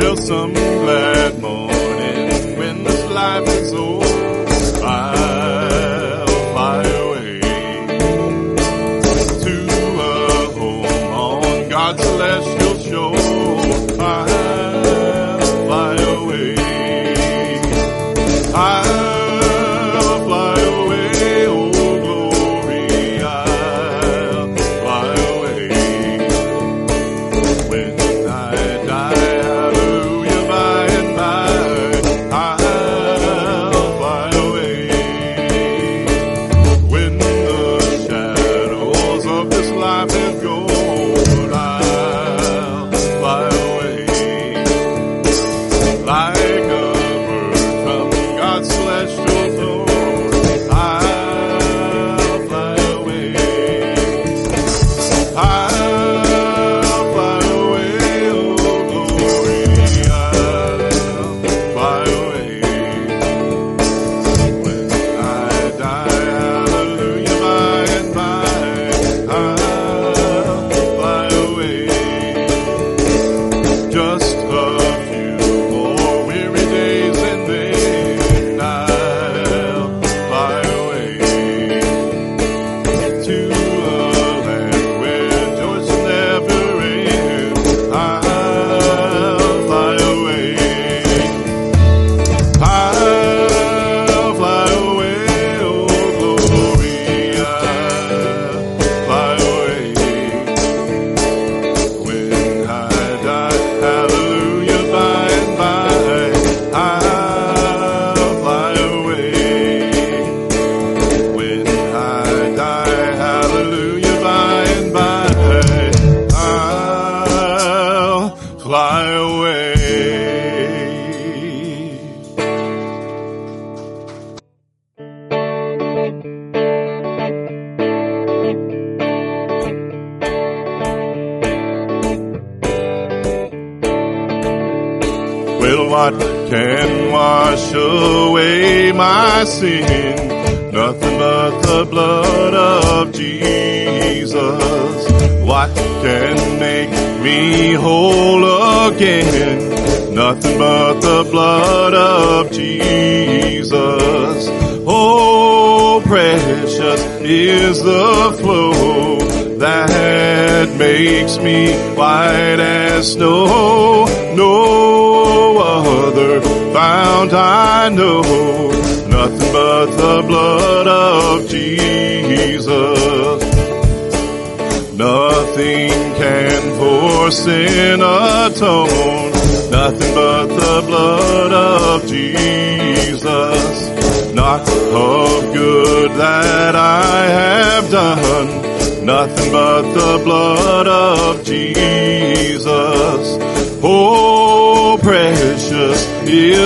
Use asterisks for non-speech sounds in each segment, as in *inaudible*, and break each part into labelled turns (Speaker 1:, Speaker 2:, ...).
Speaker 1: Wilson Blair.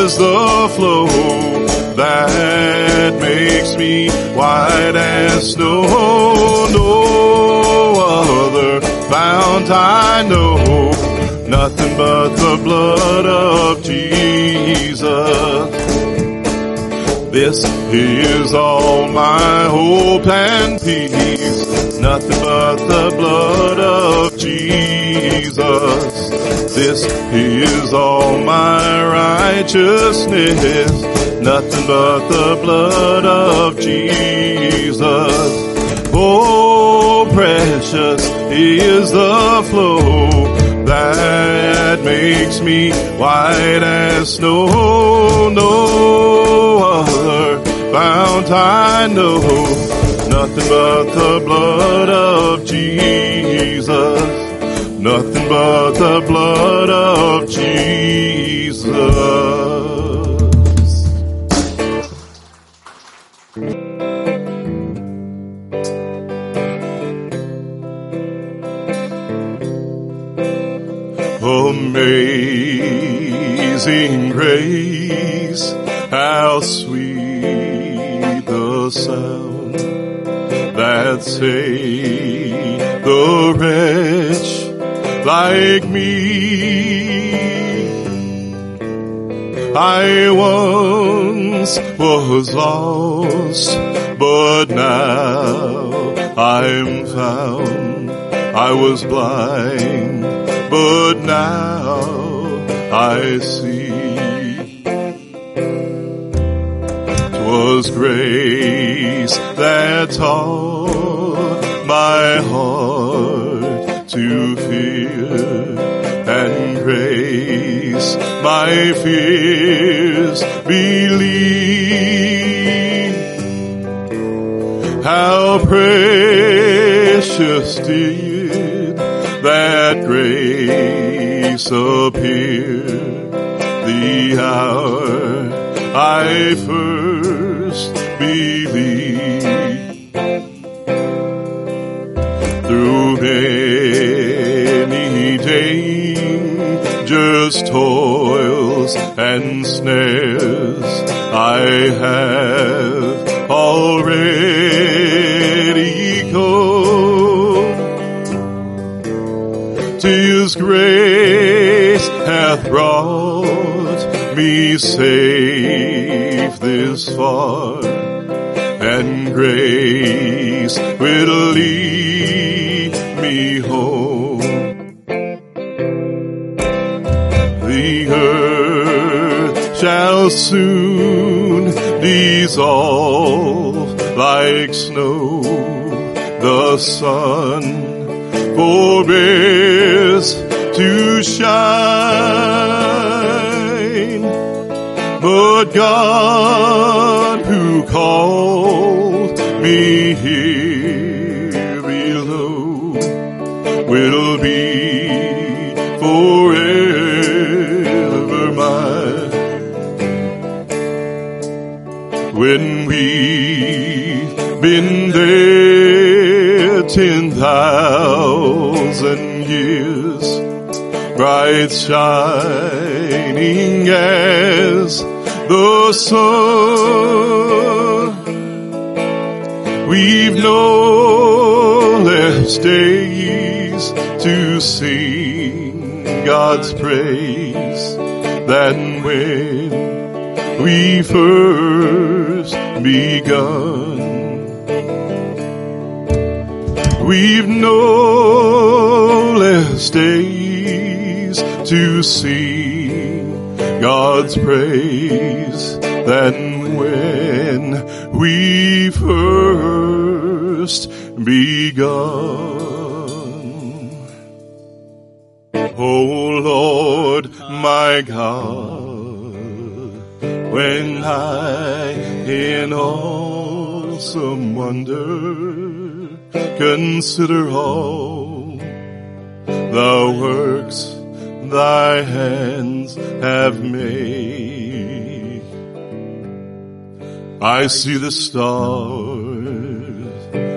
Speaker 1: is the flow that makes me white as snow. No other fount I know, nothing but the blood of Jesus. This is all my hope and peace, nothing but the blood of Jesus. This is all my righteousness, nothing but the blood of Jesus. Oh, precious is the flow that makes me white as snow. No other fount I know, nothing but the blood of Jesus nothing but the blood of Jesus. Amazing grace, how sweet the sound that saved the wretch like me. I once was lost, but now I'm found. I was blind, but now I see. Twas grace that taught my heart to fear and grace my fears believe. How precious did that grace appear the hour I first believed. Snares, I have already come. Tis grace hath brought me safe this far, and grace will lead dissolve like snow. The sun forbears to shine. But God who called me here dead ten thousand years, bright shining as the sun. We've no less days to sing God's praise than when we first begun. We've no less days to sing God's praise than when we first begun. Oh Lord, my God, when I in awesome wonder consider all the works thy hands have made. I see the stars,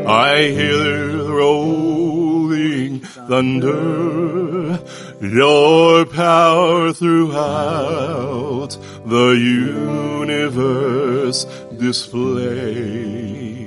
Speaker 1: I hear the rolling thunder, your power throughout the universe displayed.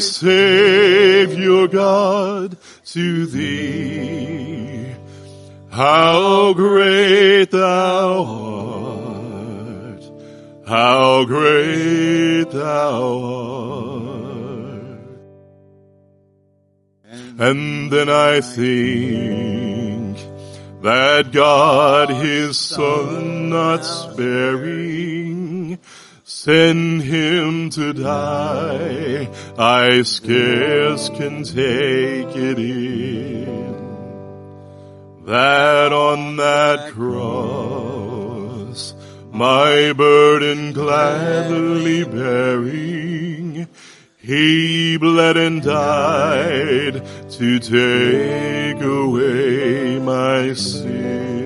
Speaker 1: Savior God, to thee. How great thou art, how great thou art. And then I think that God his son not sparing send him to die. I scarce can take it in that on that cross my burden gladly bearing he bled and died to take away my sin.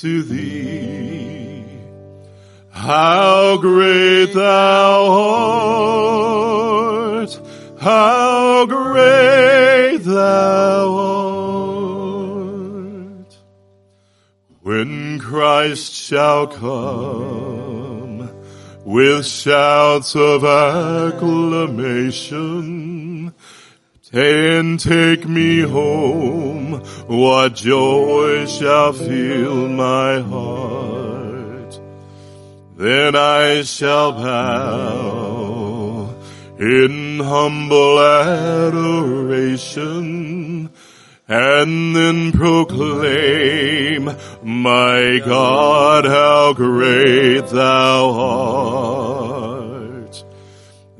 Speaker 1: to thee. How great thou art. How great thou art. When Christ shall come with shouts of acclamation, and take me home, what joy shall fill my heart. Then I shall bow in humble adoration and then proclaim, my God, how great thou art.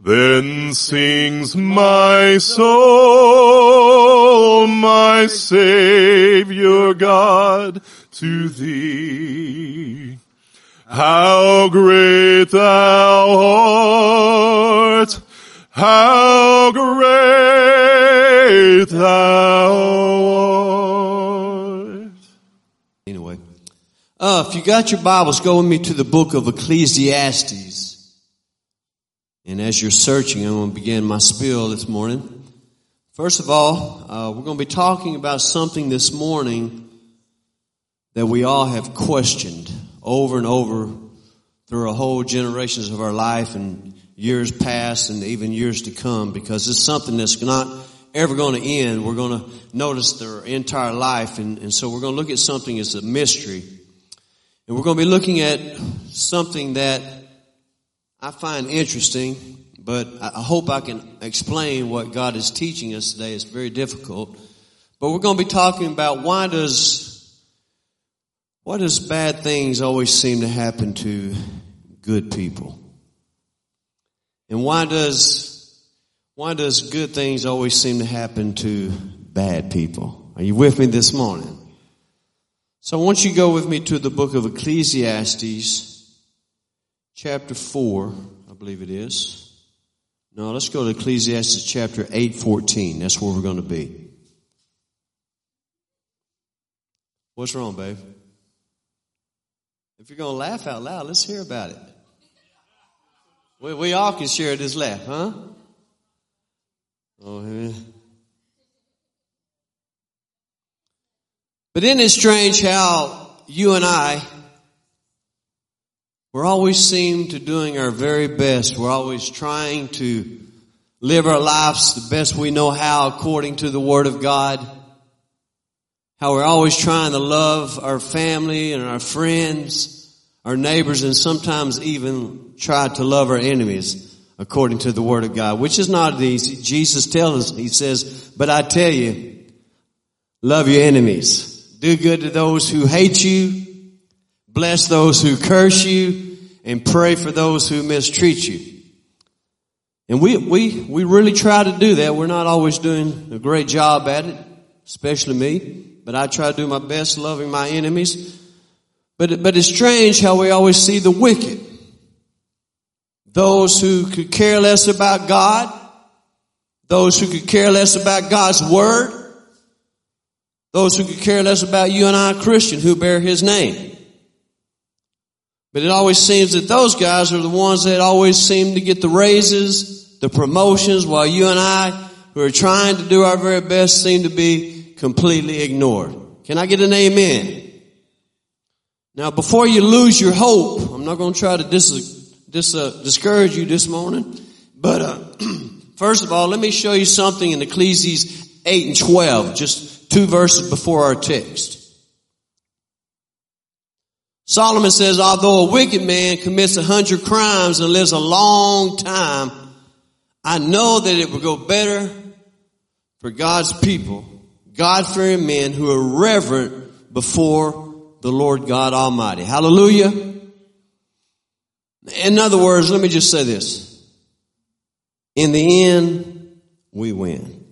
Speaker 1: Then sings my soul, my Savior God, to thee. How great thou art. How great thou art.
Speaker 2: Anyway, uh, if you got your Bibles, go with me to the book of Ecclesiastes. And as you're searching, I'm going to begin my spiel this morning. First of all, uh, we're going to be talking about something this morning that we all have questioned over and over through a whole generations of our life and years past and even years to come because it's something that's not ever going to end. We're going to notice their entire life and, and so we're going to look at something as a mystery. And we're going to be looking at something that I find interesting, but I hope I can explain what God is teaching us today. It's very difficult. But we're going to be talking about why does, why does bad things always seem to happen to good people? And why does, why does good things always seem to happen to bad people? Are you with me this morning? So I want you to go with me to the book of Ecclesiastes, chapter 4, I believe it is. No, let's go to Ecclesiastes chapter 8, 14. That's where we're going to be. What's wrong, babe? If you're going to laugh out loud, let's hear about it. We, we all can share this laugh, huh? Oh, yeah. But isn't it strange how you and I, we're always seem to doing our very best. We're always trying to live our lives the best we know how according to the Word of God. How we're always trying to love our family and our friends, our neighbors, and sometimes even try to love our enemies according to the Word of God, which is not easy. Jesus tells us, He says, but I tell you, love your enemies. Do good to those who hate you. Bless those who curse you and pray for those who mistreat you. And we, we, we really try to do that. We're not always doing a great job at it, especially me, but I try to do my best loving my enemies. But, but it's strange how we always see the wicked. Those who could care less about God. Those who could care less about God's word. Those who could care less about you and I, Christian, who bear His name. But it always seems that those guys are the ones that always seem to get the raises, the promotions, while you and I, who are trying to do our very best, seem to be completely ignored. Can I get an amen? Now, before you lose your hope, I'm not going to try to dis, dis, uh, discourage you this morning, but uh, *clears throat* first of all, let me show you something in Ecclesiastes 8 and 12, just two verses before our text. Solomon says, although a wicked man commits a hundred crimes and lives a long time, I know that it will go better for God's people, God-fearing men who are reverent before the Lord God Almighty. Hallelujah. In other words, let me just say this. In the end, we win.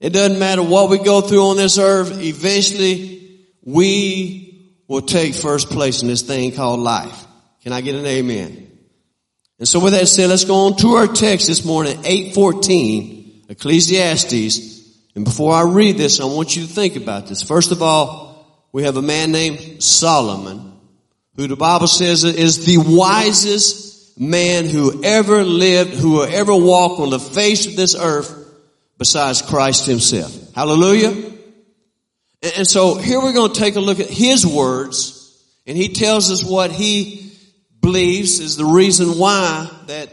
Speaker 2: It doesn't matter what we go through on this earth, eventually we will take first place in this thing called life. Can I get an amen? And so with that said, let's go on to our text this morning, 814, Ecclesiastes. And before I read this, I want you to think about this. First of all, we have a man named Solomon, who the Bible says is the wisest man who ever lived, who ever walked on the face of this earth besides Christ himself. Hallelujah. And so here we're going to take a look at his words, and he tells us what he believes is the reason why that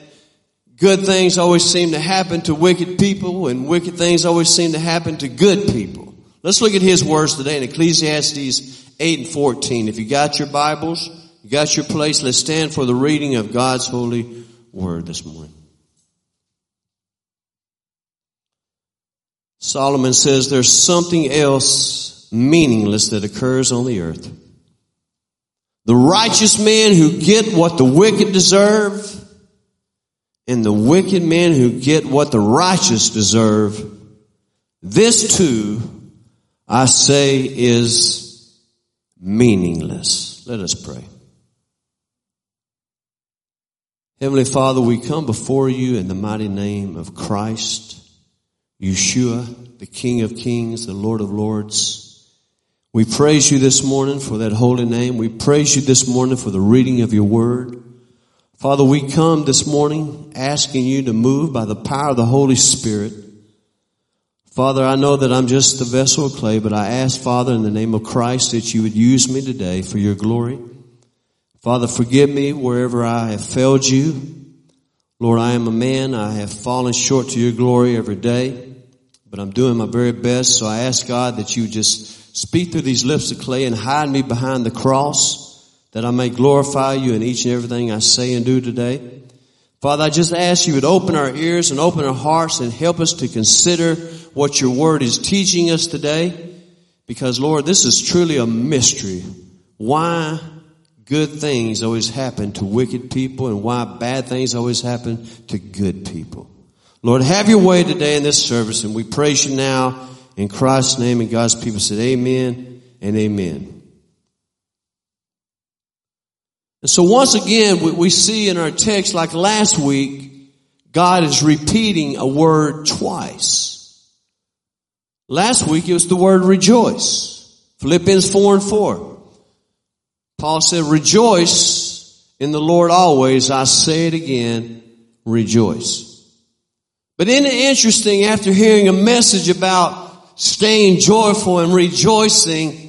Speaker 2: good things always seem to happen to wicked people and wicked things always seem to happen to good people. Let's look at his words today in Ecclesiastes 8 and 14. If you got your Bibles, you got your place, let's stand for the reading of God's holy word this morning. Solomon says there's something else meaningless that occurs on the earth. The righteous men who get what the wicked deserve, and the wicked men who get what the righteous deserve. This too, I say, is meaningless. Let us pray. Heavenly Father, we come before you in the mighty name of Christ, Yeshua, the King of Kings, the Lord of Lords. We praise you this morning for that holy name. We praise you this morning for the reading of your word. Father, we come this morning asking you to move by the power of the Holy Spirit. Father, I know that I'm just the vessel of clay, but I ask, Father, in the name of Christ, that you would use me today for your glory. Father, forgive me wherever I have failed you. Lord, I am a man. I have fallen short to your glory every day, but I'm doing my very best. So I ask God that you just Speak through these lips of clay and hide me behind the cross that I may glorify you in each and everything I say and do today. Father, I just ask you would open our ears and open our hearts and help us to consider what your word is teaching us today. Because Lord, this is truly a mystery. Why good things always happen to wicked people and why bad things always happen to good people. Lord, have your way today in this service and we praise you now in Christ's name and God's people said amen and amen. And so once again, we see in our text, like last week, God is repeating a word twice. Last week it was the word rejoice. Philippians 4 and 4. Paul said, rejoice in the Lord always. I say it again, rejoice. But isn't it interesting after hearing a message about staying joyful and rejoicing.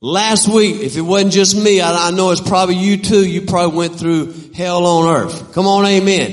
Speaker 2: Last week, if it wasn't just me, I, I, know it's probably you too, you probably went through hell on earth. Come on, amen.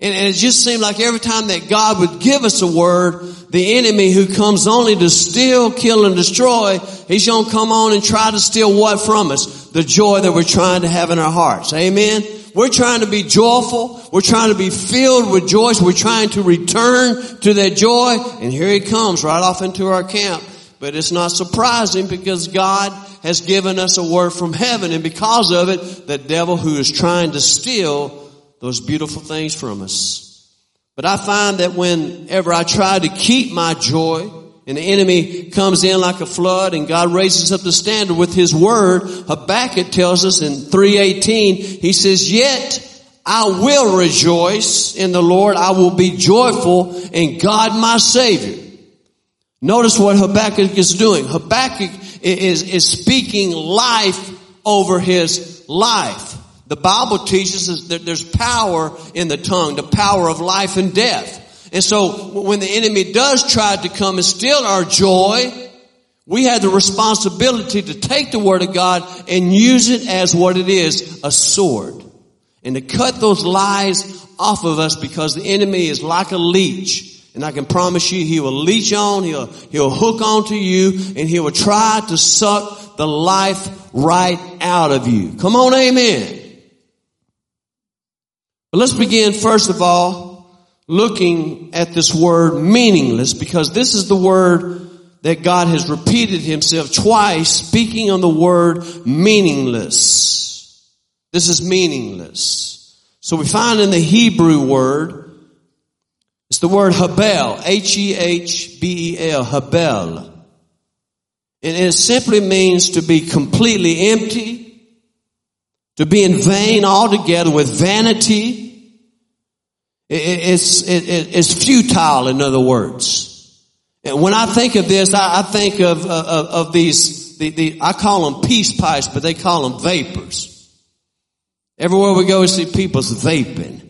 Speaker 2: And, and it just seemed like every time that God would give us a word, the enemy who comes only to steal, kill, and destroy, he's gonna come on and try to steal what from us? The joy that we're trying to have in our hearts. Amen. We're trying to be joyful. We're trying to be filled with joy. We're trying to return to that joy. And here he comes right off into our camp. But it's not surprising because God has given us a word from heaven. And because of it, the devil who is trying to steal those beautiful things from us. But I find that whenever I try to keep my joy, and the enemy comes in like a flood and God raises up the standard with his word. Habakkuk tells us in 318, he says, yet I will rejoice in the Lord. I will be joyful in God my Savior. Notice what Habakkuk is doing. Habakkuk is, is speaking life over his life. The Bible teaches us that there's power in the tongue, the power of life and death. And so when the enemy does try to come and steal our joy, we have the responsibility to take the word of God and use it as what it is, a sword. And to cut those lies off of us because the enemy is like a leech. And I can promise you he will leech on, he'll, he'll hook onto you, and he will try to suck the life right out of you. Come on, amen. But let's begin first of all looking at this word meaningless because this is the word that God has repeated himself twice speaking on the word meaningless. This is meaningless. So we find in the Hebrew word, it's the word Habel, H-E-H-B-E-L, Habel. And it simply means to be completely empty, to be in vain altogether with vanity, it's, it's futile, in other words. And when I think of this, I, think of, of, of these, the, the, I call them peace pipes, but they call them vapors. Everywhere we go, we see people's vaping.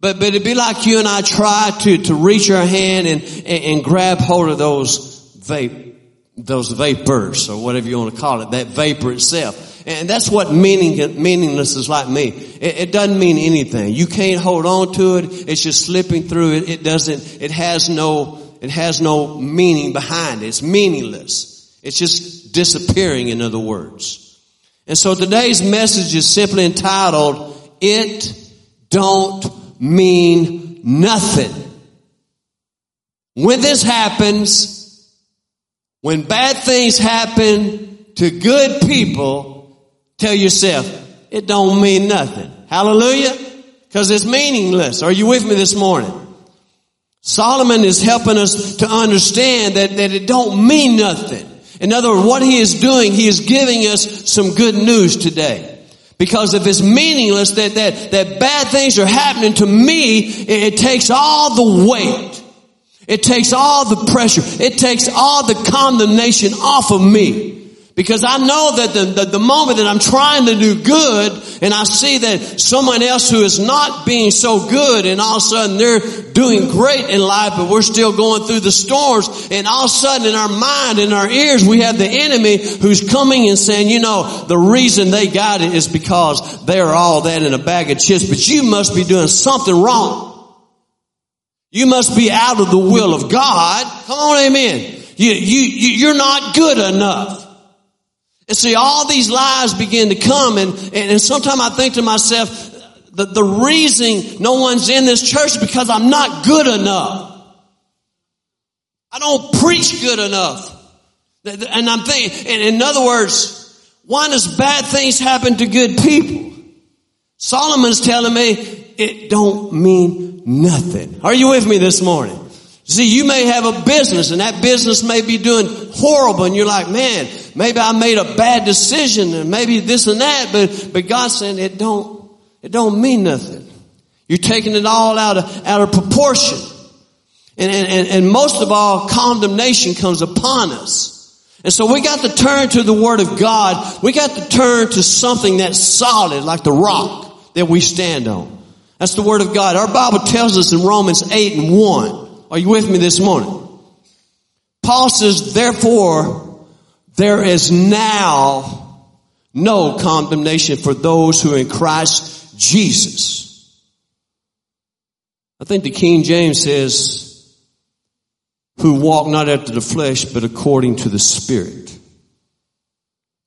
Speaker 2: But, but it'd be like you and I try to, to reach our hand and, and, and grab hold of those vape, those vapors or whatever you want to call it, that vapor itself. And that's what meaning, meaningless is like me. It, it, doesn't mean anything. You can't hold on to it. It's just slipping through it. It doesn't, it has no, it has no meaning behind it. It's meaningless. It's just disappearing in other words. And so today's message is simply entitled, It Don't Mean Nothing. When this happens, when bad things happen to good people, Tell yourself, it don't mean nothing. Hallelujah. Cause it's meaningless. Are you with me this morning? Solomon is helping us to understand that, that it don't mean nothing. In other words, what he is doing, he is giving us some good news today. Because if it's meaningless, that, that, that bad things are happening to me, it, it takes all the weight. It takes all the pressure. It takes all the condemnation off of me. Because I know that the, the, the, moment that I'm trying to do good and I see that someone else who is not being so good and all of a sudden they're doing great in life, but we're still going through the storms and all of a sudden in our mind, in our ears, we have the enemy who's coming and saying, you know, the reason they got it is because they're all that in a bag of chips, but you must be doing something wrong. You must be out of the will of God. Come on, amen. You, you, you're not good enough. And see, all these lies begin to come and, and, and sometimes I think to myself, the, the reason no one's in this church is because I'm not good enough. I don't preach good enough. And I'm thinking, in other words, why does bad things happen to good people? Solomon's telling me it don't mean nothing. Are you with me this morning? See, you may have a business and that business may be doing horrible and you're like, man, maybe I made a bad decision and maybe this and that, but, but God's saying it don't, it don't mean nothing. You're taking it all out of, out of proportion. And, and, and most of all, condemnation comes upon us. And so we got to turn to the Word of God. We got to turn to something that's solid, like the rock that we stand on. That's the Word of God. Our Bible tells us in Romans 8 and 1 are you with me this morning? Paul says, therefore, there is now no condemnation for those who are in Christ Jesus. I think the King James says, who walk not after the flesh, but according to the Spirit.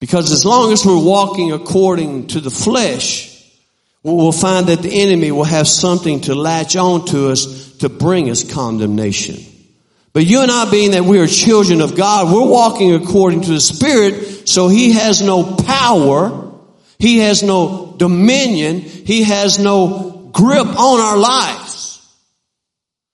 Speaker 2: Because as long as we're walking according to the flesh, we'll find that the enemy will have something to latch on to us to bring us condemnation. But you and I being that we are children of God, we're walking according to the Spirit, so He has no power, He has no dominion, He has no grip on our lives.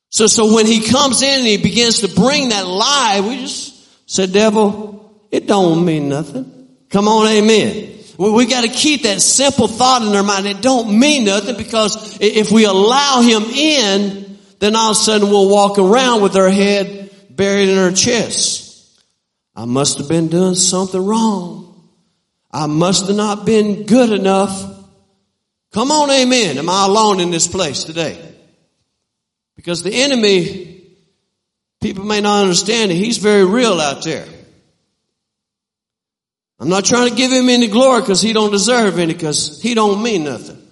Speaker 2: So, so when He comes in and He begins to bring that lie, we just say, devil, it don't mean nothing. Come on, amen. We, we got to keep that simple thought in our mind. It don't mean nothing because if we allow Him in, then all of a sudden we'll walk around with our head buried in our chest. I must have been doing something wrong. I must have not been good enough. Come on, amen. Am I alone in this place today? Because the enemy, people may not understand it, he's very real out there. I'm not trying to give him any glory because he don't deserve any because he don't mean nothing.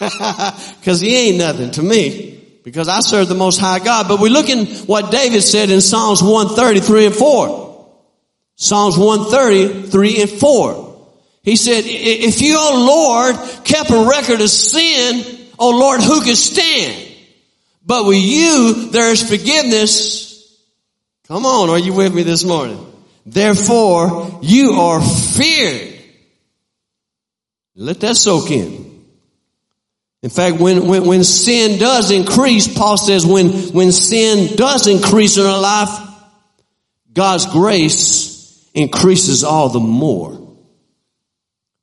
Speaker 2: *laughs* Because he ain't nothing to me because I serve the most high God. But we look in what David said in Psalms 133 and 4. Psalms 133 and 4. He said, if you, O Lord, kept a record of sin, O Lord, who could stand? But with you, there is forgiveness. Come on, are you with me this morning? Therefore, you are feared. Let that soak in. In fact, when, when, when sin does increase, Paul says when, when sin does increase in our life, God's grace increases all the more.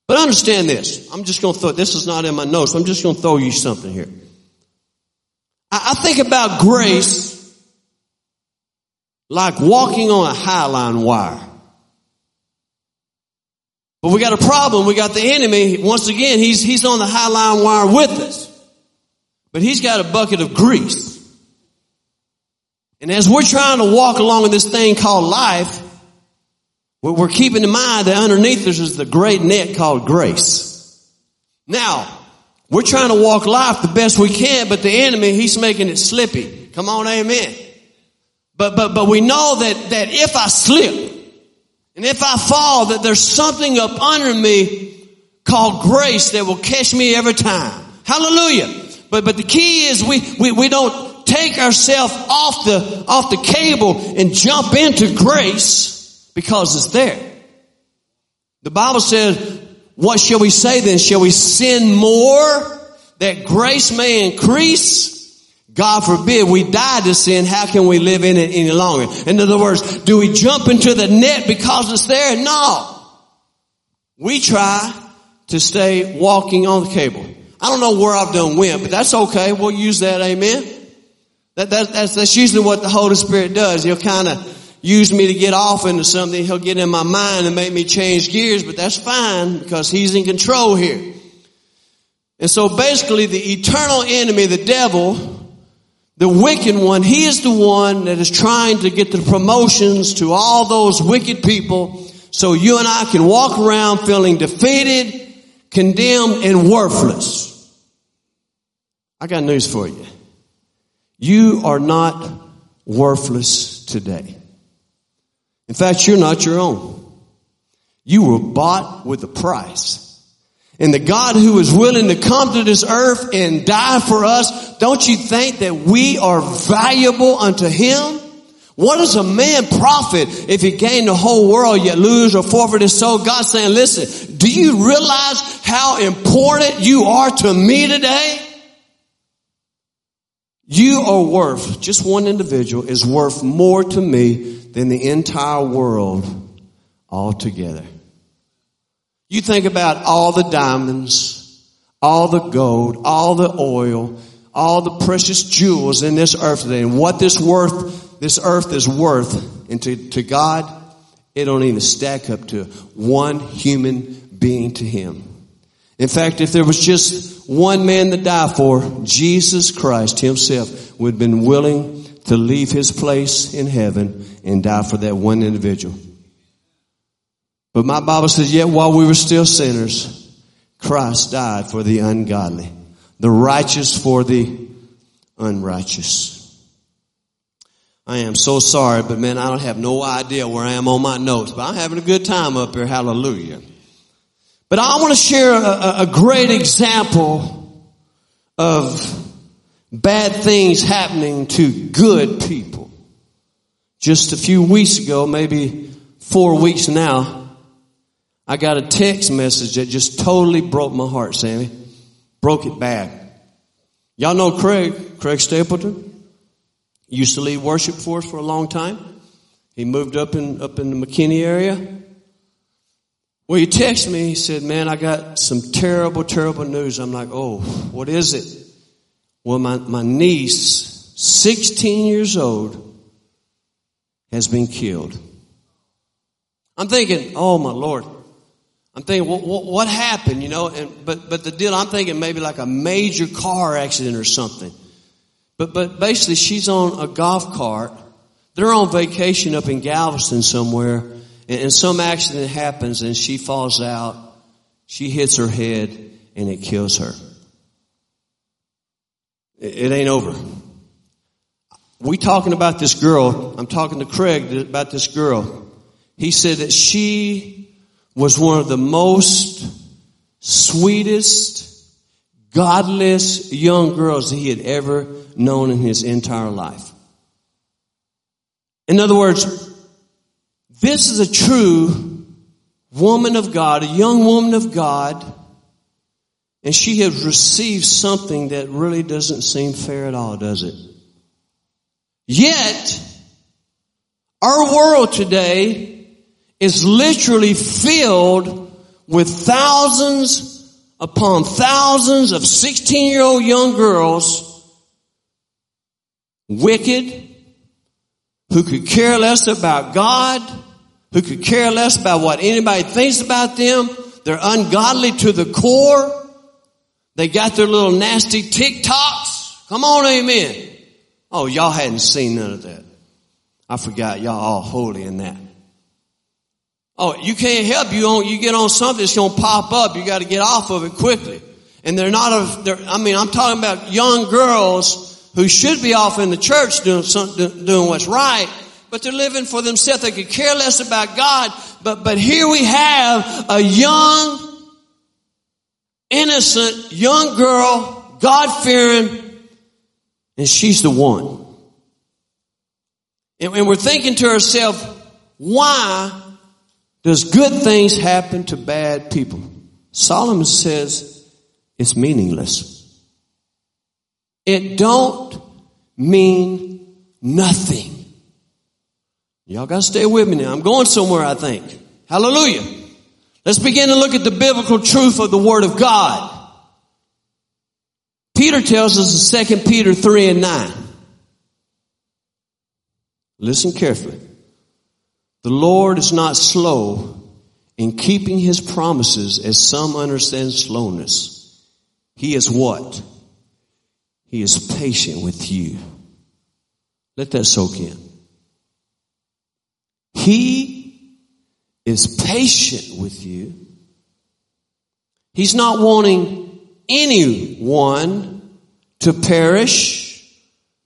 Speaker 2: But understand this. I'm just going to throw, this is not in my notes. I'm just going to throw you something here. I, I think about grace like walking on a highline wire. But we got a problem. We got the enemy. Once again, he's, he's on the highline wire with us. But he's got a bucket of grease. And as we're trying to walk along in this thing called life, we're keeping in mind that underneath us is the great net called grace. Now, we're trying to walk life the best we can, but the enemy, he's making it slippy. Come on, amen. But, but, but we know that, that if I slip and if I fall, that there's something up under me called grace that will catch me every time. Hallelujah. But, but the key is we, we, we don't take ourselves off the, off the cable and jump into grace because it's there. The Bible says, what shall we say then? Shall we sin more that grace may increase? God forbid we die to sin. How can we live in it any longer? In other words, do we jump into the net because it's there? No. We try to stay walking on the cable. I don't know where I've done went, but that's okay. We'll use that. Amen. That, that, that's, that's usually what the Holy Spirit does. He'll kind of use me to get off into something. He'll get in my mind and make me change gears, but that's fine because He's in control here. And so basically the eternal enemy, the devil, the wicked one, he is the one that is trying to get the promotions to all those wicked people so you and I can walk around feeling defeated, condemned, and worthless. I got news for you. You are not worthless today. In fact, you're not your own. You were bought with a price. And the God who is willing to come to this earth and die for us, don't you think that we are valuable unto Him? What does a man profit if he gain the whole world yet lose or forfeit his soul? God's saying, listen, do you realize how important you are to me today? You are worth, just one individual is worth more to me than the entire world altogether. You think about all the diamonds, all the gold, all the oil, all the precious jewels in this earth today and what this worth, this earth is worth. And to, to God, it don't even stack up to one human being to him. In fact, if there was just one man to die for, Jesus Christ himself would have been willing to leave his place in heaven and die for that one individual. But my Bible says, yet while we were still sinners, Christ died for the ungodly, the righteous for the unrighteous. I am so sorry, but man, I don't have no idea where I am on my notes, but I'm having a good time up here. Hallelujah. But I want to share a, a great example of bad things happening to good people. Just a few weeks ago, maybe four weeks now, I got a text message that just totally broke my heart, Sammy. Broke it bad. Y'all know Craig, Craig Stapleton. Used to lead worship for us for a long time. He moved up in, up in the McKinney area. Well, he texted me. He said, man, I got some terrible, terrible news. I'm like, oh, what is it? Well, my, my niece, 16 years old, has been killed. I'm thinking, oh my Lord. I'm thinking, what, what, what happened, you know? And, but, but the deal, I'm thinking maybe like a major car accident or something. But, but basically she's on a golf cart. They're on vacation up in Galveston somewhere and, and some accident happens and she falls out. She hits her head and it kills her. It, it ain't over. We talking about this girl. I'm talking to Craig about this girl. He said that she was one of the most sweetest, godless young girls he had ever known in his entire life. In other words, this is a true woman of God, a young woman of God, and she has received something that really doesn't seem fair at all, does it? Yet, our world today is literally filled with thousands upon thousands of 16 year old young girls, wicked, who could care less about God, who could care less about what anybody thinks about them. They're ungodly to the core. They got their little nasty TikToks. Come on, amen. Oh, y'all hadn't seen none of that. I forgot y'all all holy in that. Oh, you can't help you on, you get on something that's going to pop up. You got to get off of it quickly. And they're not a, they're, I mean, I'm talking about young girls who should be off in the church doing doing what's right, but they're living for themselves. They could care less about God. But, but here we have a young, innocent, young girl, God fearing, and she's the one. And, and we're thinking to ourselves, why does good things happen to bad people? Solomon says it's meaningless. It don't mean nothing. Y'all gotta stay with me now. I'm going somewhere, I think. Hallelujah. Let's begin to look at the biblical truth of the Word of God. Peter tells us in 2 Peter 3 and 9. Listen carefully. The Lord is not slow in keeping his promises as some understand slowness. He is what? He is patient with you. Let that soak in. He is patient with you. He's not wanting anyone to perish,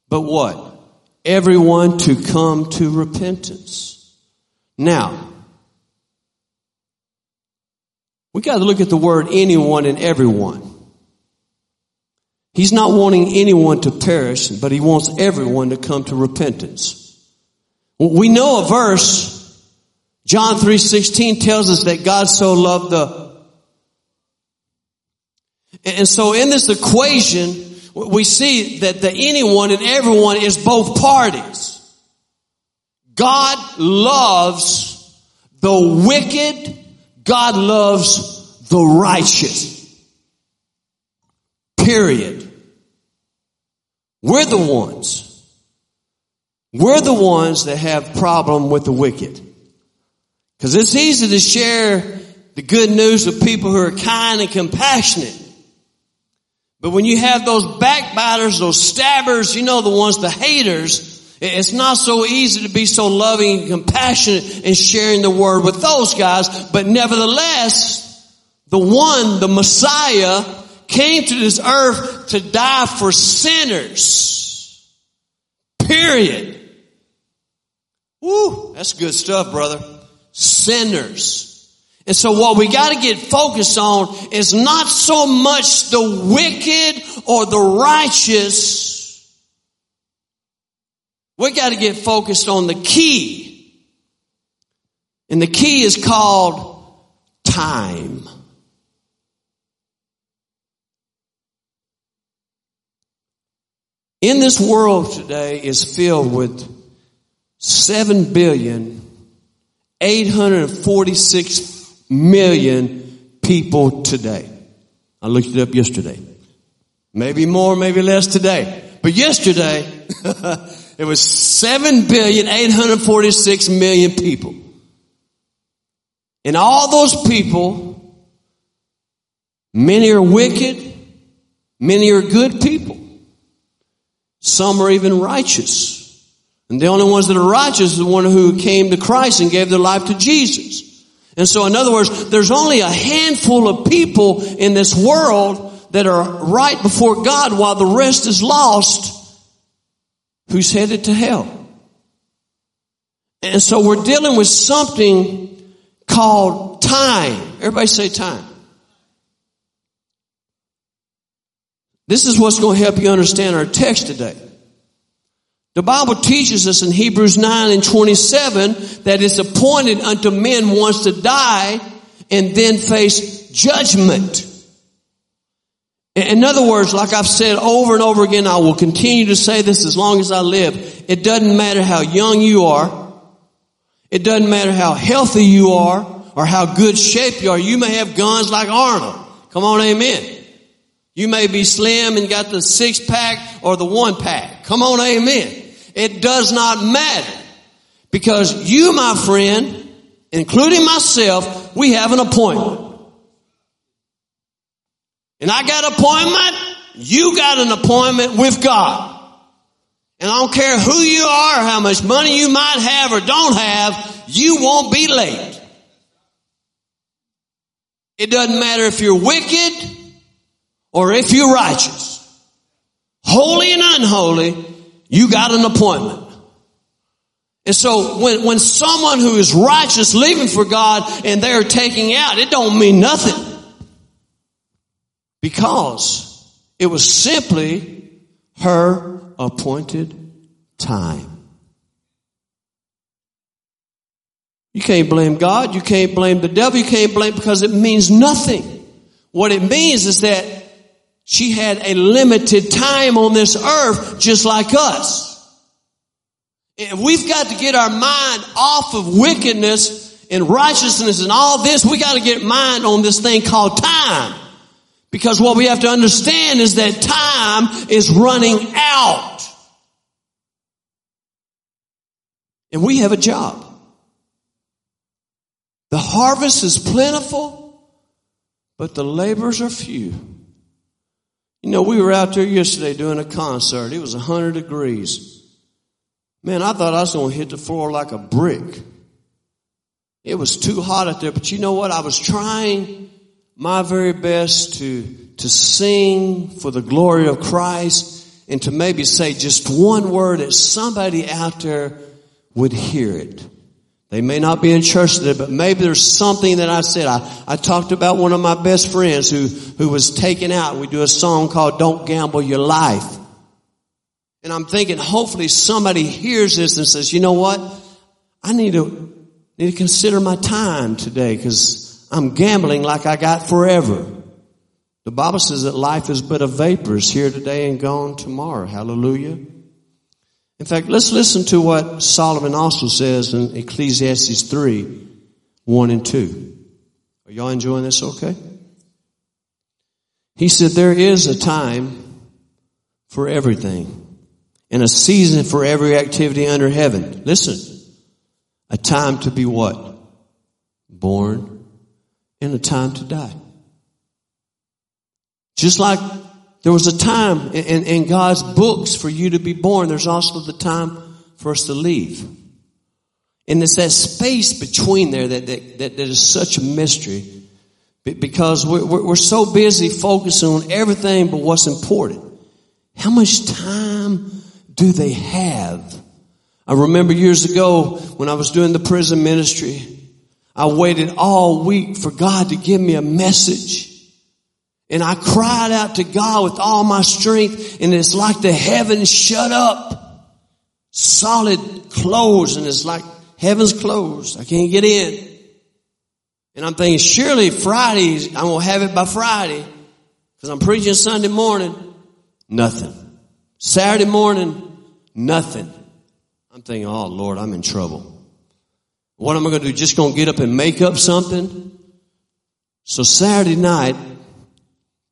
Speaker 2: but what? Everyone to come to repentance. Now, we got to look at the word anyone and everyone. He's not wanting anyone to perish, but he wants everyone to come to repentance. We know a verse, John 3:16 tells us that God so loved the And so in this equation, we see that the anyone and everyone is both parties. God loves the wicked. God loves the righteous. Period. We're the ones. We're the ones that have problem with the wicked. Cause it's easy to share the good news with people who are kind and compassionate. But when you have those backbiters, those stabbers, you know the ones, the haters, it's not so easy to be so loving and compassionate and sharing the word with those guys, but nevertheless, the one, the Messiah, came to this earth to die for sinners. Period. Woo, that's good stuff, brother. Sinners. And so what we got to get focused on is not so much the wicked or the righteous, we got to get focused on the key. And the key is called time. In this world today is filled with 7 billion 846 million people today. I looked it up yesterday. Maybe more, maybe less today. But yesterday, *laughs* It was 7 billion 846 million people. And all those people, many are wicked, many are good people. Some are even righteous. And the only ones that are righteous are the one who came to Christ and gave their life to Jesus. And so in other words, there's only a handful of people in this world that are right before God while the rest is lost who's headed to hell. And so we're dealing with something called time. Everybody say time. This is what's going to help you understand our text today. The Bible teaches us in Hebrews 9 and 27 that it's appointed unto men once to die and then face judgment. In other words, like I've said over and over again, I will continue to say this as long as I live. It doesn't matter how young you are. It doesn't matter how healthy you are or how good shape you are. You may have guns like Arnold. Come on, amen. You may be slim and got the six pack or the one pack. Come on, amen. It does not matter. Because you, my friend, including myself, we have an appointment. And I got an appointment, you got an appointment with God. And I don't care who you are, how much money you might have or don't have, you won't be late. It doesn't matter if you're wicked or if you're righteous. Holy and unholy, you got an appointment. And so when, when someone who is righteous leaving for God and they're taking out, it don't mean nothing. Because it was simply her appointed time. You can't blame God. You can't blame the devil. You can't blame because it means nothing. What it means is that she had a limited time on this earth just like us. And we've got to get our mind off of wickedness and righteousness and all this. We got to get mind on this thing called time. Because what we have to understand is that time is running out. And we have a job. The harvest is plentiful, but the laborers are few. You know, we were out there yesterday doing a concert. It was 100 degrees. Man, I thought I was going to hit the floor like a brick. It was too hot out there, but you know what? I was trying my very best to, to sing for the glory of Christ and to maybe say just one word that somebody out there would hear it. They may not be in church today, but maybe there's something that I said. I, I talked about one of my best friends who, who was taken out. We do a song called Don't Gamble Your Life. And I'm thinking hopefully somebody hears this and says, you know what? I need to, need to consider my time today because I'm gambling like I got forever. The Bible says that life is but a vapor, is here today and gone tomorrow. Hallelujah. In fact, let's listen to what Solomon also says in Ecclesiastes 3, 1 and 2. Are y'all enjoying this okay? He said, there is a time for everything and a season for every activity under heaven. Listen, a time to be what? Born and a time to die. Just like there was a time in, in, God's books for you to be born. There's also the time for us to leave. And it's that space between there that, that, that, that is such a mystery because we're, we're so busy focusing on everything but what's important. How much time do they have? I remember years ago when I was doing the prison ministry, I waited all week for God to give me a message. And I cried out to God with all my strength and it's like the heavens shut up. Solid closed and it's like heaven's closed. I can't get in. And I'm thinking surely Fridays, I'm going to have it by Friday because I'm preaching Sunday morning. Nothing. Saturday morning, nothing. I'm thinking, oh Lord, I'm in trouble. What am I going to do? Just going to get up and make up something? So Saturday night,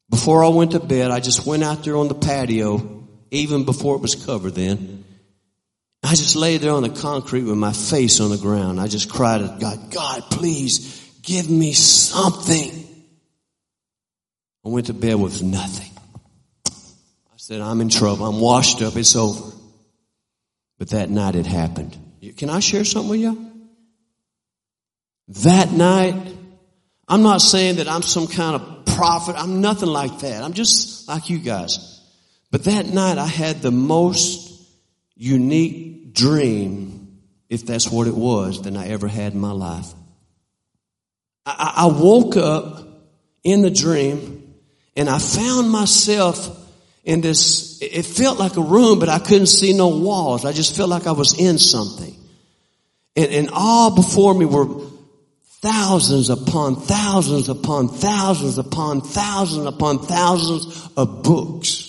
Speaker 2: before I went to bed, I just went out there on the patio, even before it was covered then. I just laid there on the concrete with my face on the ground. I just cried to God, God, please give me something. I went to bed with nothing. I said, I'm in trouble. I'm washed up. It's over. But that night it happened. Can I share something with you? That night, I'm not saying that I'm some kind of prophet. I'm nothing like that. I'm just like you guys. But that night I had the most unique dream, if that's what it was, than I ever had in my life. I, I woke up in the dream and I found myself in this, it felt like a room, but I couldn't see no walls. I just felt like I was in something. And, and all before me were thousands upon thousands upon thousands upon thousands upon thousands of books.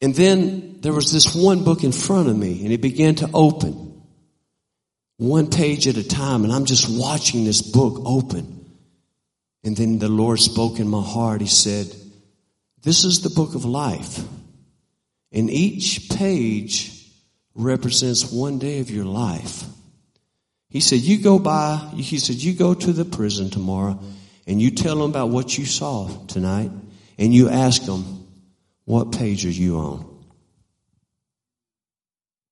Speaker 2: And then there was this one book in front of me and it began to open one page at a time and I'm just watching this book open. And then the Lord spoke in my heart. He said, this is the book of life. And each page represents one day of your life. He said, you go by, he said, you go to the prison tomorrow and you tell them about what you saw tonight and you ask them, what page are you on?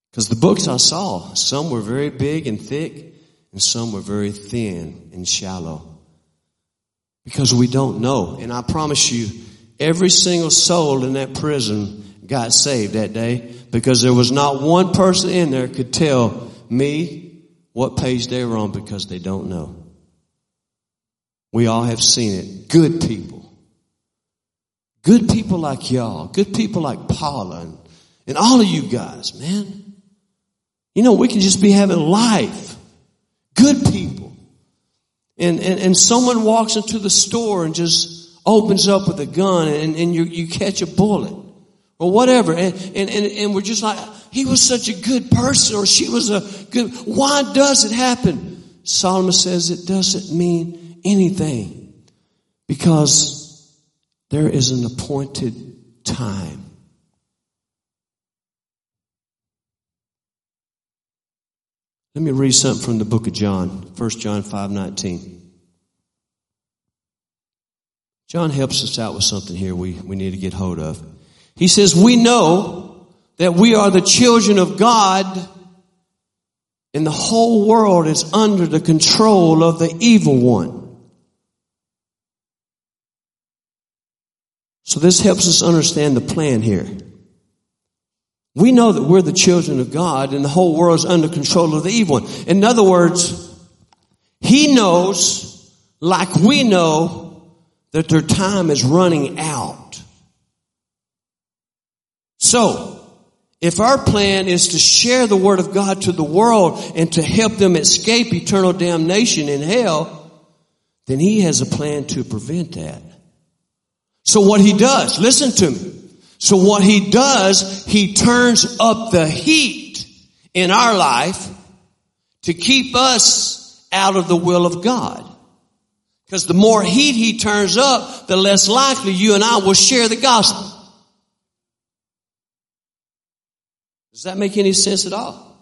Speaker 2: Because the books I saw, some were very big and thick and some were very thin and shallow. Because we don't know. And I promise you, every single soul in that prison got saved that day because there was not one person in there could tell me what page they were on because they don't know. We all have seen it. Good people. Good people like y'all. Good people like Paula and, and all of you guys, man. You know, we can just be having life. Good people. And, and, and someone walks into the store and just opens up with a gun and, and you, you catch a bullet or whatever. And, and, and, and we're just like, he was such a good person or she was a good, why does it happen? Solomon says it doesn't mean anything because there is an appointed time. Let me read something from the book of John, 1 John 5 19. John helps us out with something here we, we need to get hold of. He says, We know that we are the children of God, and the whole world is under the control of the evil one. So this helps us understand the plan here. We know that we're the children of God and the whole world is under control of the evil one. In other words, He knows, like we know, that their time is running out. So, if our plan is to share the Word of God to the world and to help them escape eternal damnation in hell, then He has a plan to prevent that. So what He does, listen to me. So what he does, he turns up the heat in our life to keep us out of the will of God. Because the more heat he turns up, the less likely you and I will share the gospel. Does that make any sense at all?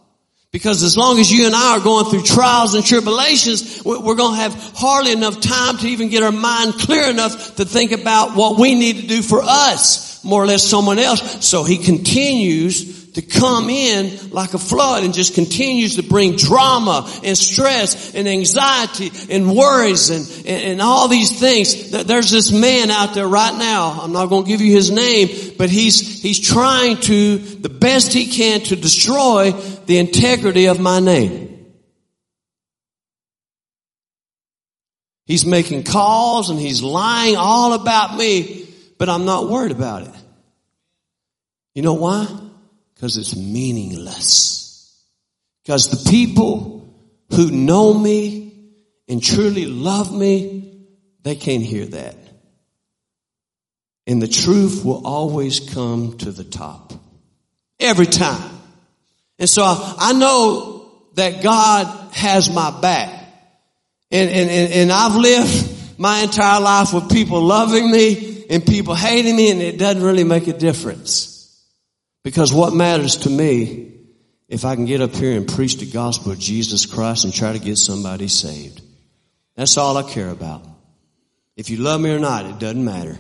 Speaker 2: Because as long as you and I are going through trials and tribulations, we're going to have hardly enough time to even get our mind clear enough to think about what we need to do for us more or less someone else. So he continues to come in like a flood and just continues to bring drama and stress and anxiety and worries and, and, and all these things. There's this man out there right now. I'm not going to give you his name, but he's, he's trying to, the best he can to destroy the integrity of my name. He's making calls and he's lying all about me but I'm not worried about it. You know why? Because it's meaningless. Because the people who know me and truly love me, they can't hear that. And the truth will always come to the top. Every time. And so I know that God has my back. And, and, and, and I've lived my entire life with people loving me and people hating me and it doesn't really make a difference. Because what matters to me, if I can get up here and preach the gospel of Jesus Christ and try to get somebody saved. That's all I care about. If you love me or not, it doesn't matter.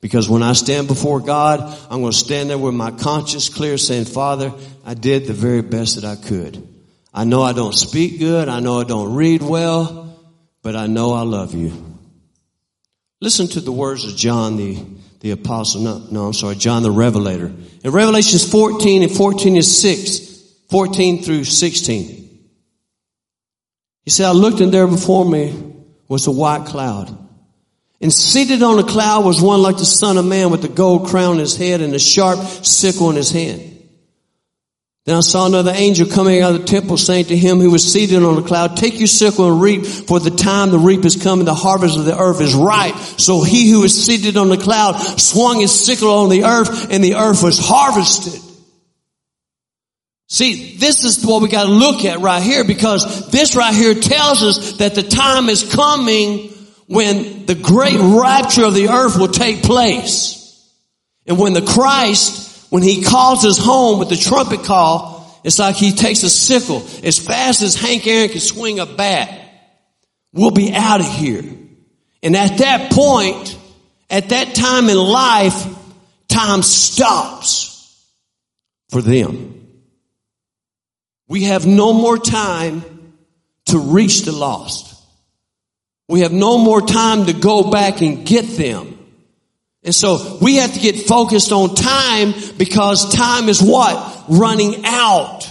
Speaker 2: Because when I stand before God, I'm going to stand there with my conscience clear saying, Father, I did the very best that I could. I know I don't speak good. I know I don't read well, but I know I love you. Listen to the words of John the, the apostle. No, no, I'm sorry, John the Revelator. In Revelations 14 and 14 is 6, 14 through 16. He said, I looked and there before me was a white cloud. And seated on a cloud was one like the son of man with a gold crown on his head and a sharp sickle in his hand. Then I saw another angel coming out of the temple saying to him who was seated on the cloud, take your sickle and reap for the time the reap is coming. The harvest of the earth is ripe. So he who was seated on the cloud swung his sickle on the earth and the earth was harvested. See, this is what we got to look at right here because this right here tells us that the time is coming when the great rapture of the earth will take place. And when the Christ, when he calls us home with the trumpet call, it's like he takes a sickle as fast as Hank Aaron can swing a bat. We'll be out of here. And at that point, at that time in life, time stops for them. We have no more time to reach the lost. We have no more time to go back and get them. And so we have to get focused on time because time is what? Running out.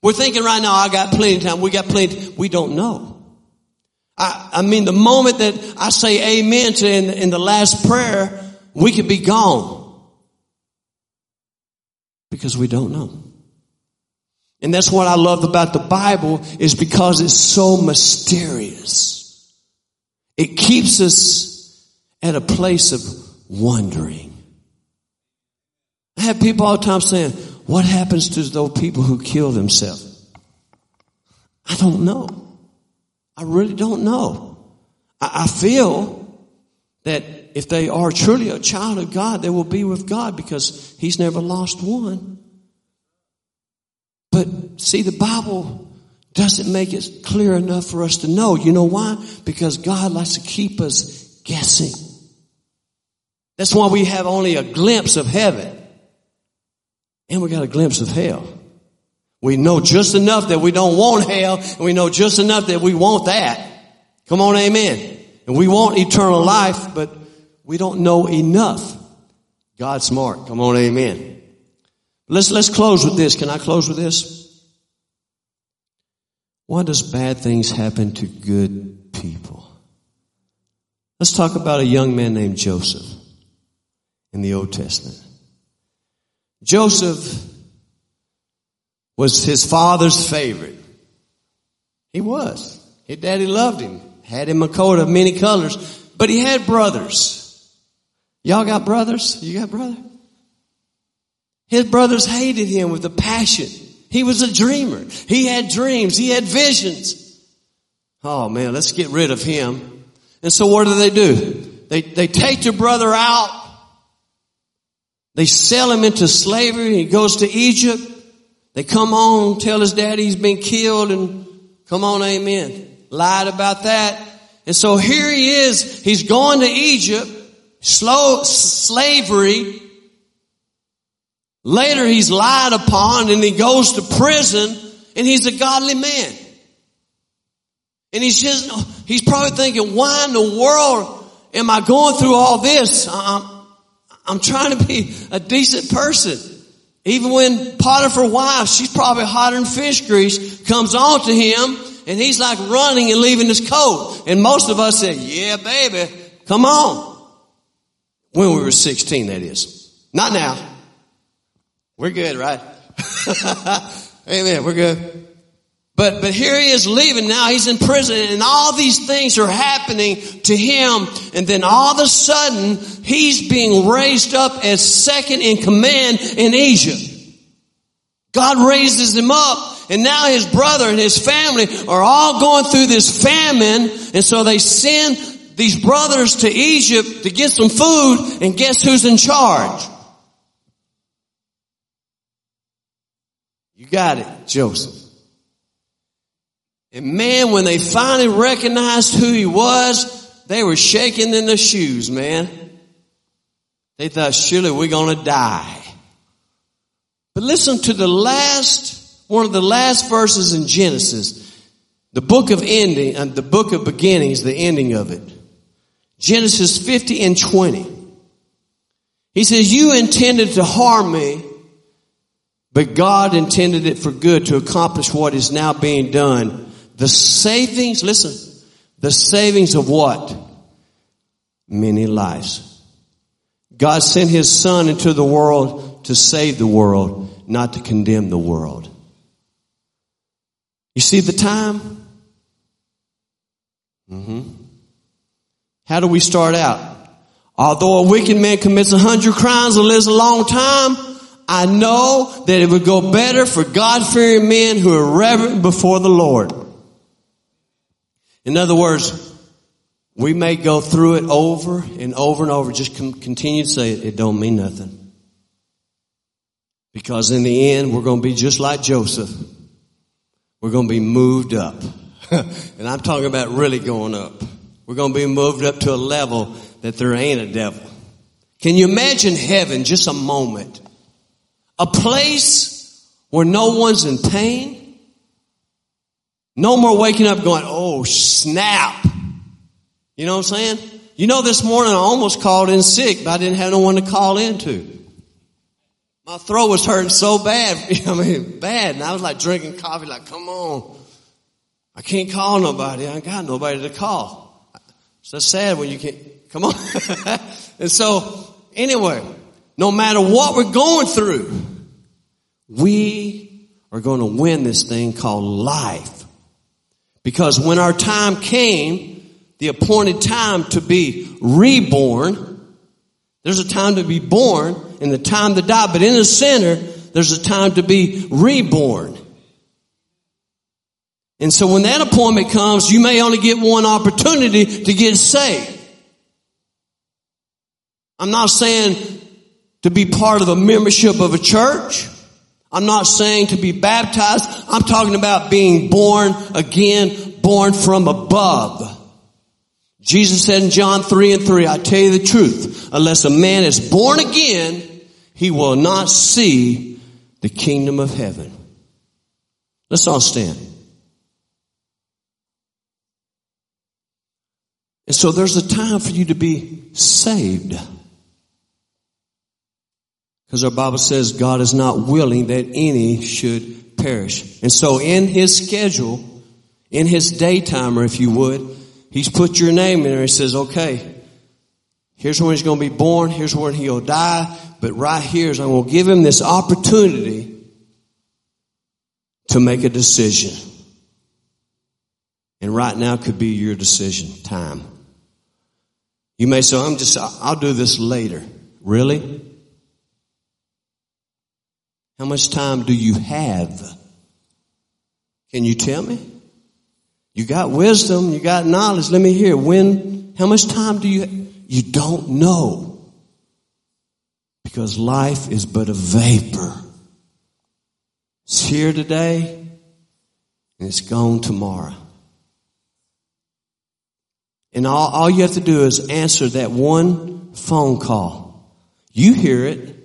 Speaker 2: We're thinking right now, I got plenty of time. We got plenty. We don't know. I, I mean, the moment that I say amen to in, in the last prayer, we could be gone because we don't know. And that's what I love about the Bible is because it's so mysterious. It keeps us at a place of wondering. I have people all the time saying, what happens to those people who kill themselves? I don't know. I really don't know. I, I feel that if they are truly a child of God, they will be with God because He's never lost one. But see, the Bible doesn't make it clear enough for us to know. You know why? Because God likes to keep us guessing. That's why we have only a glimpse of heaven. And we got a glimpse of hell. We know just enough that we don't want hell, and we know just enough that we want that. Come on, amen. And we want eternal life, but we don't know enough. God's smart. Come on, amen. Let's, let's close with this. Can I close with this? Why does bad things happen to good people? Let's talk about a young man named Joseph in the Old Testament. Joseph was his father's favorite. He was. His daddy loved him, had him a coat of many colors, but he had brothers. Y'all got brothers? You got brother? His brothers hated him with a passion. He was a dreamer. He had dreams. He had visions. Oh man, let's get rid of him. And so what do they do? They, they take their brother out. They sell him into slavery. He goes to Egypt. They come on, tell his daddy he's been killed and come on, amen. Lied about that. And so here he is. He's going to Egypt, slow slavery, Later he's lied upon and he goes to prison and he's a godly man. And he's just, he's probably thinking, why in the world am I going through all this? I'm, I'm trying to be a decent person. Even when Potiphar wife, she's probably hotter than fish grease, comes on to him and he's like running and leaving his coat. And most of us say, yeah, baby, come on. When we were 16, that is. Not now. We're good, right? *laughs* Amen. We're good. But, but here he is leaving now. He's in prison and all these things are happening to him. And then all of a sudden, he's being raised up as second in command in Egypt. God raises him up and now his brother and his family are all going through this famine. And so they send these brothers to Egypt to get some food and guess who's in charge? You got it, Joseph. And man, when they finally recognized who he was, they were shaking in their shoes, man. They thought, surely we're gonna die. But listen to the last, one of the last verses in Genesis. The book of ending, uh, the book of beginnings, the ending of it. Genesis 50 and 20. He says, you intended to harm me, but God intended it for good to accomplish what is now being done. The savings, listen, the savings of what? many lives. God sent his son into the world to save the world, not to condemn the world. You see the time? Mm-hmm. How do we start out? Although a wicked man commits a hundred crimes and lives a long time, I know that it would go better for God-fearing men who are reverent before the Lord. In other words, we may go through it over and over and over, just continue to say it, it don't mean nothing. Because in the end, we're going to be just like Joseph. We're going to be moved up. *laughs* and I'm talking about really going up. We're going to be moved up to a level that there ain't a devil. Can you imagine heaven just a moment? A place where no one's in pain. No more waking up going, oh snap. You know what I'm saying? You know, this morning I almost called in sick, but I didn't have no one to call into. My throat was hurting so bad. *laughs* I mean, bad. And I was like drinking coffee, like, come on. I can't call nobody. I got nobody to call. It's so sad when you can't, come on. *laughs* and so, anyway, no matter what we're going through, we are going to win this thing called life. Because when our time came, the appointed time to be reborn. There's a time to be born and the time to die, but in the center, there's a time to be reborn. And so when that appointment comes, you may only get one opportunity to get saved. I'm not saying to be part of a membership of a church. I'm not saying to be baptized. I'm talking about being born again, born from above. Jesus said in John 3 and 3, I tell you the truth, unless a man is born again, he will not see the kingdom of heaven. Let's all stand. And so there's a time for you to be saved. Because our Bible says God is not willing that any should perish. And so in his schedule, in his daytimer, if you would, He's put your name in there. He says, okay, here's when he's going to be born. Here's when he'll die. But right here is I'm going to give him this opportunity to make a decision. And right now could be your decision time. You may say, I'm just, I'll do this later. Really? How much time do you have? Can you tell me? You got wisdom, you got knowledge. Let me hear. When, how much time do you, you don't know. Because life is but a vapor. It's here today and it's gone tomorrow. And all, all you have to do is answer that one phone call. You hear it.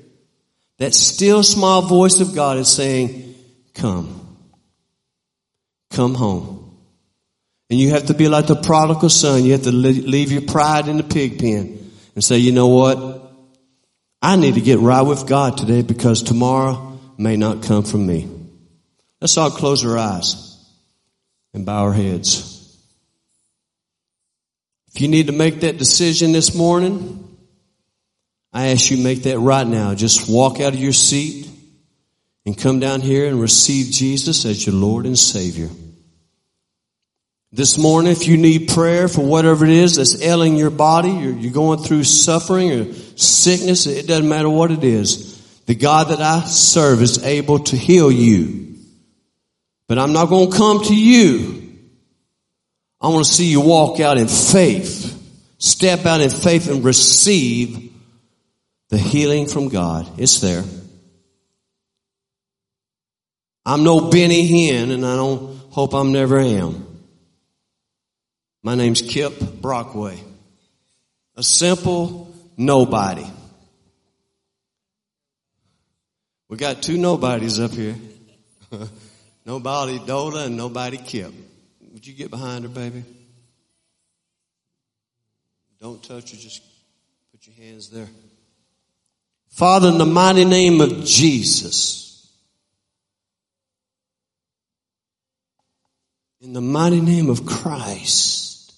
Speaker 2: That still small voice of God is saying, come. Come home. And you have to be like the prodigal son. You have to leave your pride in the pig pen and say, you know what? I need to get right with God today because tomorrow may not come from me. Let's all close our eyes and bow our heads. If you need to make that decision this morning, I ask you make that right now. Just walk out of your seat and come down here and receive Jesus as your Lord and Savior. This morning, if you need prayer for whatever it is that's ailing your body, you're, you're going through suffering or sickness, it doesn't matter what it is. The God that I serve is able to heal you. But I'm not going to come to you. I want to see you walk out in faith. Step out in faith and receive the healing from God. It's there. I'm no Benny Hinn and I don't hope I'm never am. My name's Kip Brockway. A simple nobody. We got two nobodies up here. *laughs* nobody Dola and nobody Kip. Would you get behind her, baby? Don't touch her, just put your hands there. Father, in the mighty name of Jesus, in the mighty name of Christ,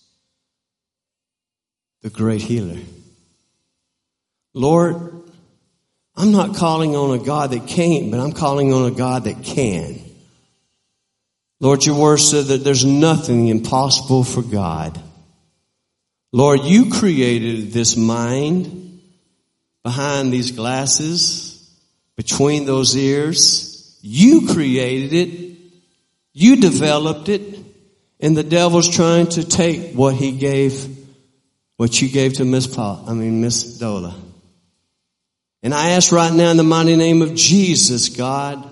Speaker 2: the great healer. Lord, I'm not calling on a God that can't, but I'm calling on a God that can. Lord, your word said that there's nothing impossible for God. Lord, you created this mind behind these glasses, between those ears. You created it. You developed it. And the devil's trying to take what he gave, what you gave to Miss Paul, I mean, Miss Dola. And I ask right now in the mighty name of Jesus, God,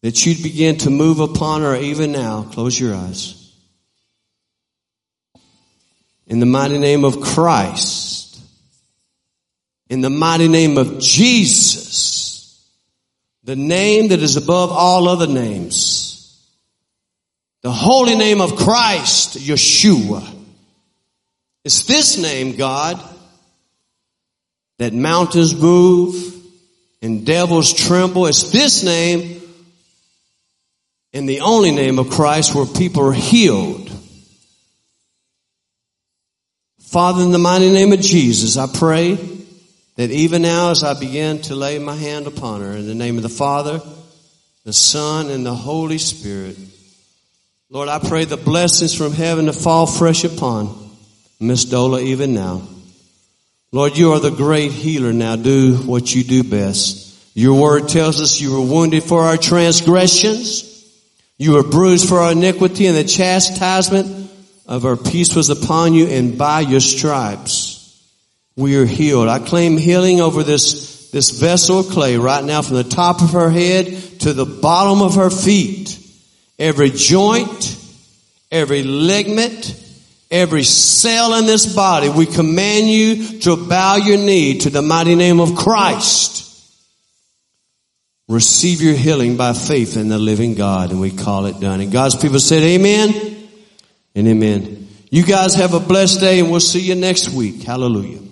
Speaker 2: that you'd begin to move upon her even now. Close your eyes. In the mighty name of Christ. In the mighty name of Jesus. The name that is above all other names. The holy name of Christ, Yeshua. It's this name, God, that mountains move and devils tremble. It's this name and the only name of Christ where people are healed. Father, in the mighty name of Jesus, I pray that even now as I begin to lay my hand upon her, in the name of the Father, the Son, and the Holy Spirit, Lord, I pray the blessings from heaven to fall fresh upon Miss Dola even now. Lord, you are the great healer. Now do what you do best. Your word tells us you were wounded for our transgressions. You were bruised for our iniquity and the chastisement of our peace was upon you and by your stripes we are healed. I claim healing over this, this vessel of clay right now from the top of her head to the bottom of her feet every joint, every ligament, every cell in this body. We command you to bow your knee to the mighty name of Christ. Receive your healing by faith in the living God, and we call it done. And God's people said, Amen and Amen. You guys have a blessed day, and we'll see you next week. Hallelujah.